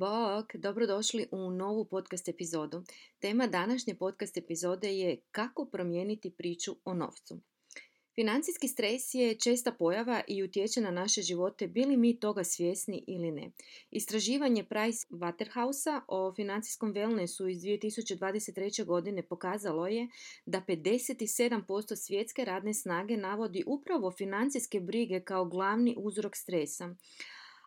Bok, dobrodošli u novu podcast epizodu. Tema današnje podcast epizode je kako promijeniti priču o novcu. Financijski stres je česta pojava i utječe na naše živote, bili mi toga svjesni ili ne. Istraživanje Price Waterhouse o financijskom wellnessu iz 2023. godine pokazalo je da 57% svjetske radne snage navodi upravo financijske brige kao glavni uzrok stresa.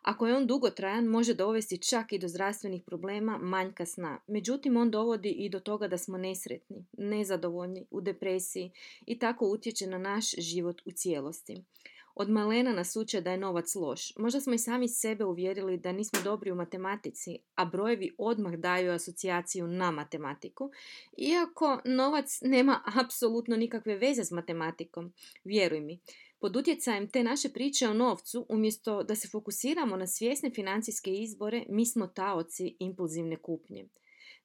Ako je on dugotrajan, može dovesti čak i do zdravstvenih problema, manjka sna. Međutim, on dovodi i do toga da smo nesretni, nezadovoljni, u depresiji i tako utječe na naš život u cijelosti. Od malena nas uče da je novac loš. Možda smo i sami sebe uvjerili da nismo dobri u matematici, a brojevi odmah daju asocijaciju na matematiku, iako novac nema apsolutno nikakve veze s matematikom. Vjeruj mi, pod utjecajem te naše priče o novcu, umjesto da se fokusiramo na svjesne financijske izbore, mi smo taoci impulzivne kupnje.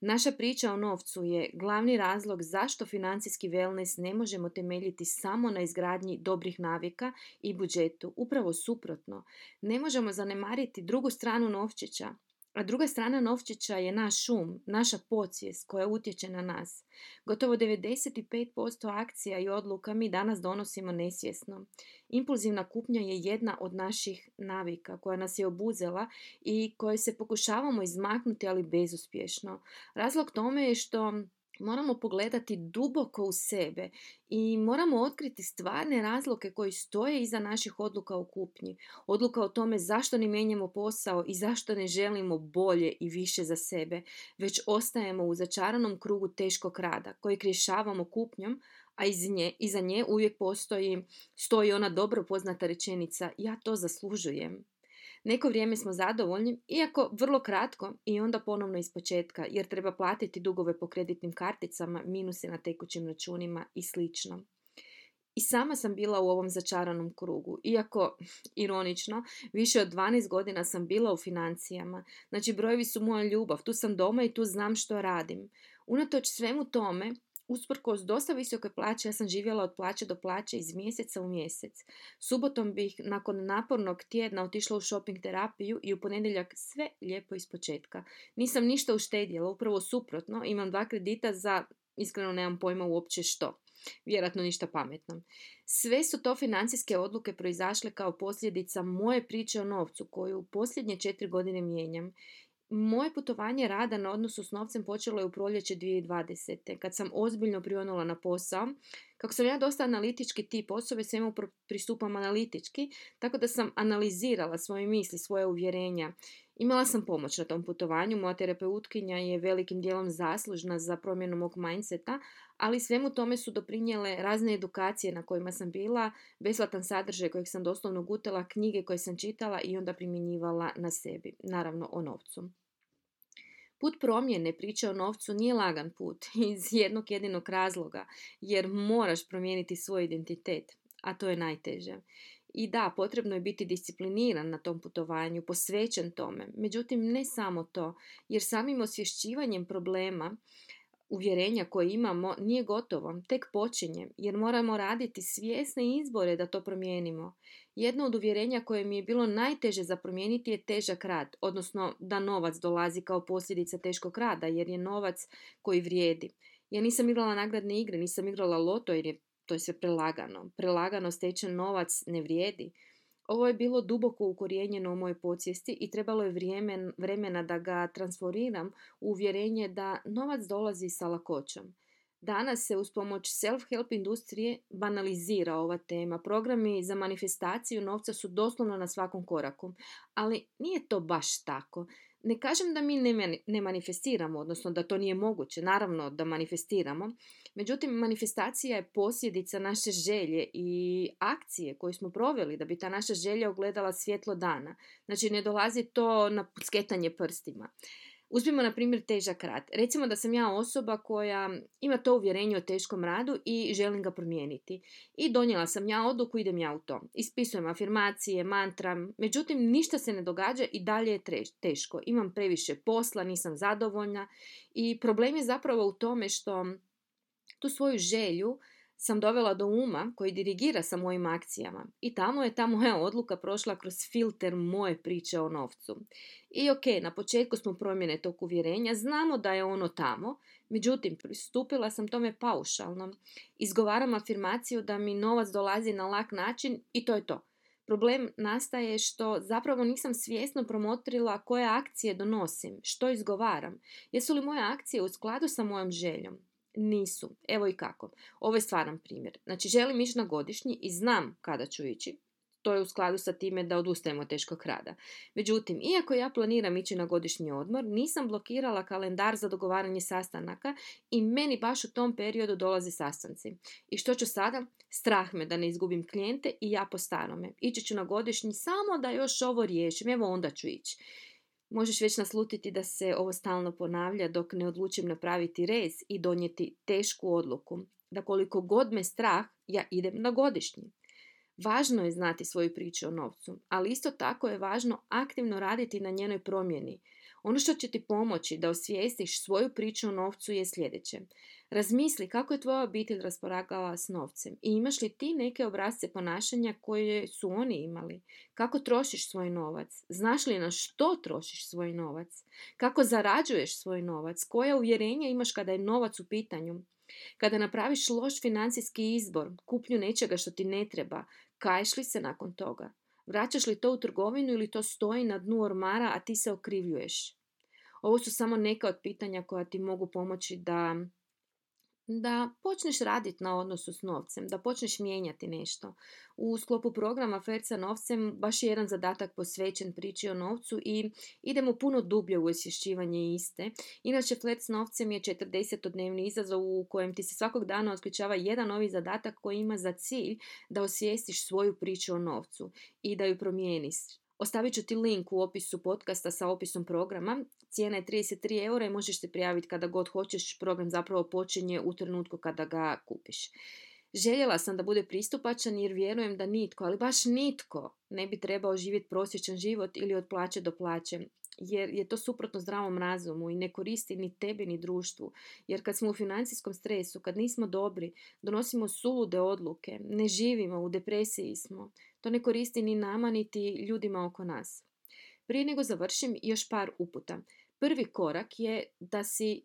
Naša priča o novcu je glavni razlog zašto financijski wellness ne možemo temeljiti samo na izgradnji dobrih navika i budžetu. Upravo suprotno, ne možemo zanemariti drugu stranu novčića, a druga strana novčića je naš šum, naša podsvijest koja utječe na nas. Gotovo 95% akcija i odluka mi danas donosimo nesvjesno. Impulzivna kupnja je jedna od naših navika koja nas je obuzela i koje se pokušavamo izmaknuti, ali bezuspješno. Razlog tome je što moramo pogledati duboko u sebe i moramo otkriti stvarne razloge koji stoje iza naših odluka o kupnji. Odluka o tome zašto ne mijenjamo posao i zašto ne želimo bolje i više za sebe, već ostajemo u začaranom krugu teškog rada koji rješavamo kupnjom, a iz nje, iza nje uvijek postoji, stoji ona dobro poznata rečenica ja to zaslužujem. Neko vrijeme smo zadovoljni, iako vrlo kratko i onda ponovno iz početka, jer treba platiti dugove po kreditnim karticama, minuse na tekućim računima i slično. I sama sam bila u ovom začaranom krugu, iako, ironično, više od 12 godina sam bila u financijama. Znači, brojevi su moja ljubav, tu sam doma i tu znam što radim. Unatoč svemu tome, Usprkos dosta visoke plaće, ja sam živjela od plaće do plaće iz mjeseca u mjesec. Subotom bih nakon napornog tjedna otišla u shopping terapiju i u ponedjeljak sve lijepo iz početka. Nisam ništa uštedjela, upravo suprotno, imam dva kredita za, iskreno nemam pojma uopće što. Vjerojatno ništa pametno. Sve su to financijske odluke proizašle kao posljedica moje priče o novcu koju posljednje četiri godine mijenjam moje putovanje rada na odnosu s novcem počelo je u proljeće 2020. Kad sam ozbiljno prionula na posao, kako sam ja dosta analitički tip osobe, svemu pristupam analitički, tako da sam analizirala svoje misli, svoje uvjerenja. Imala sam pomoć na tom putovanju, moja terapeutkinja je velikim dijelom zaslužna za promjenu mog mindseta, ali svemu tome su doprinijele razne edukacije na kojima sam bila, besplatan sadržaj kojeg sam doslovno gutala, knjige koje sam čitala i onda primjenjivala na sebi, naravno o novcu. Put promjene priče o novcu nije lagan put iz jednog jedinog razloga, jer moraš promijeniti svoj identitet, a to je najteže. I da, potrebno je biti discipliniran na tom putovanju, posvećen tome. Međutim, ne samo to, jer samim osvješćivanjem problema uvjerenja koje imamo nije gotovo, tek počinje, jer moramo raditi svjesne izbore da to promijenimo. Jedno od uvjerenja koje mi je bilo najteže za promijeniti je težak rad, odnosno da novac dolazi kao posljedica teškog rada, jer je novac koji vrijedi. Ja nisam igrala nagradne igre, nisam igrala loto jer je to je sve prelagano. Prelagano stečen novac ne vrijedi. Ovo je bilo duboko ukorijenjeno u mojoj podsvijesti i trebalo je vrijeme, vremena da ga transferiram u uvjerenje da novac dolazi sa lakoćom. Danas se uz pomoć self-help industrije banalizira ova tema. Programi za manifestaciju novca su doslovno na svakom koraku. Ali nije to baš tako. Ne kažem da mi ne manifestiramo, odnosno da to nije moguće, naravno da manifestiramo, međutim manifestacija je posljedica naše želje i akcije koju smo proveli da bi ta naša želja ogledala svjetlo dana. Znači ne dolazi to na sketanje prstima. Uzmimo na primjer težak rad. Recimo da sam ja osoba koja ima to uvjerenje o teškom radu i želim ga promijeniti. I donijela sam ja odluku, idem ja u to. Ispisujem afirmacije, mantram, međutim ništa se ne događa i dalje je teško. Imam previše posla, nisam zadovoljna i problem je zapravo u tome što tu svoju želju sam dovela do uma koji dirigira sa mojim akcijama i tamo je ta moja odluka prošla kroz filter moje priče o novcu. I ok, na početku smo promjene tog uvjerenja, znamo da je ono tamo, međutim, pristupila sam tome paušalno. Izgovaram afirmaciju da mi novac dolazi na lak način i to je to. Problem nastaje što zapravo nisam svjesno promotrila koje akcije donosim, što izgovaram. Jesu li moje akcije u skladu sa mojom željom? Nisu. Evo i kako. Ovo je stvaran primjer. Znači, želim ići na godišnji i znam kada ću ići. To je u skladu sa time da odustajemo teškog rada. Međutim, iako ja planiram ići na godišnji odmor, nisam blokirala kalendar za dogovaranje sastanaka i meni baš u tom periodu dolaze sastanci. I što ću sada? Strah me da ne izgubim klijente i ja po starome. Ići ću na godišnji samo da još ovo riješim, evo onda ću ići. Možeš već naslutiti da se ovo stalno ponavlja dok ne odlučim napraviti rez i donijeti tešku odluku. Da koliko god me strah, ja idem na godišnji. Važno je znati svoju priču o novcu, ali isto tako je važno aktivno raditi na njenoj promjeni. Ono što će ti pomoći da osvijestiš svoju priču o novcu je sljedeće. Razmisli kako je tvoja obitelj rasporagala s novcem i imaš li ti neke obrazce ponašanja koje su oni imali? Kako trošiš svoj novac? Znaš li na što trošiš svoj novac? Kako zarađuješ svoj novac? Koja uvjerenja imaš kada je novac u pitanju? Kada napraviš loš financijski izbor, kupnju nečega što ti ne treba, kaješ li se nakon toga? Vraćaš li to u trgovinu ili to stoji na dnu ormara, a ti se okrivljuješ? Ovo su samo neka od pitanja koja ti mogu pomoći da da počneš raditi na odnosu s novcem, da počneš mijenjati nešto. U sklopu programa Fer sa novcem baš je jedan zadatak posvećen priči o novcu i idemo puno dublje u osvješćivanje iste. Inače, Flet s novcem je 40-dnevni izazov u kojem ti se svakog dana otključava jedan novi zadatak koji ima za cilj da osvijestiš svoju priču o novcu i da ju promijeniš. Ostavit ću ti link u opisu podcasta sa opisom programa. Cijena je 33 eura i možeš se prijaviti kada god hoćeš. Program zapravo počinje u trenutku kada ga kupiš. Željela sam da bude pristupačan jer vjerujem da nitko, ali baš nitko, ne bi trebao živjeti prosječan život ili od plaće do plaće jer je to suprotno zdravom razumu i ne koristi ni tebi ni društvu. Jer kad smo u financijskom stresu, kad nismo dobri, donosimo sulude odluke, ne živimo, u depresiji smo. To ne koristi ni nama niti ljudima oko nas. Prije nego završim još par uputa. Prvi korak je da si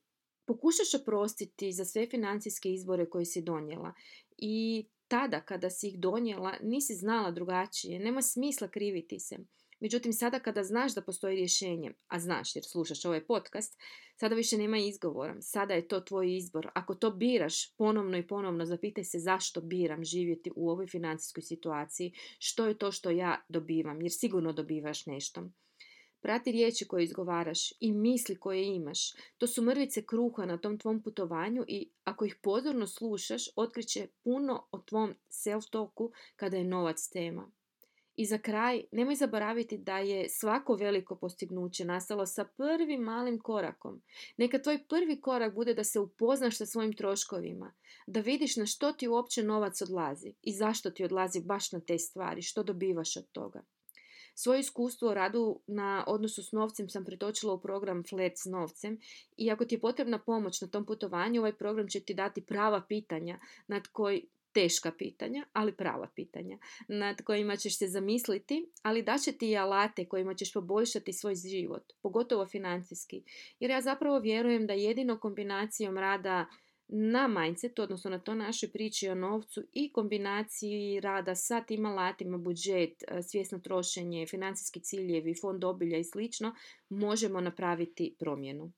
pokušaš oprostiti za sve financijske izbore koje si donijela i tada kada si ih donijela nisi znala drugačije, nema smisla kriviti se. Međutim, sada kada znaš da postoji rješenje, a znaš jer slušaš ovaj podcast, sada više nema izgovora. Sada je to tvoj izbor. Ako to biraš ponovno i ponovno, zapitaj se zašto biram živjeti u ovoj financijskoj situaciji, što je to što ja dobivam, jer sigurno dobivaš nešto. Prati riječi koje izgovaraš i misli koje imaš. To su mrvice kruha na tom tvom putovanju i ako ih pozorno slušaš, otkriće puno o tvom self-talku kada je novac tema. I za kraj, nemoj zaboraviti da je svako veliko postignuće nastalo sa prvim malim korakom. Neka tvoj prvi korak bude da se upoznaš sa svojim troškovima, da vidiš na što ti uopće novac odlazi i zašto ti odlazi baš na te stvari, što dobivaš od toga. Svoje iskustvo o radu na odnosu s novcem sam pretočila u program Flat s novcem i ako ti je potrebna pomoć na tom putovanju, ovaj program će ti dati prava pitanja nad koji teška pitanja, ali prava pitanja nad kojima ćeš se zamisliti, ali daće ti i alate kojima ćeš poboljšati svoj život, pogotovo financijski. Jer ja zapravo vjerujem da jedino kombinacijom rada na mindsetu, odnosno na to našoj priči o novcu i kombinaciji rada sa tim alatima, budžet, svjesno trošenje, financijski ciljevi, fond obilja i slično, možemo napraviti promjenu.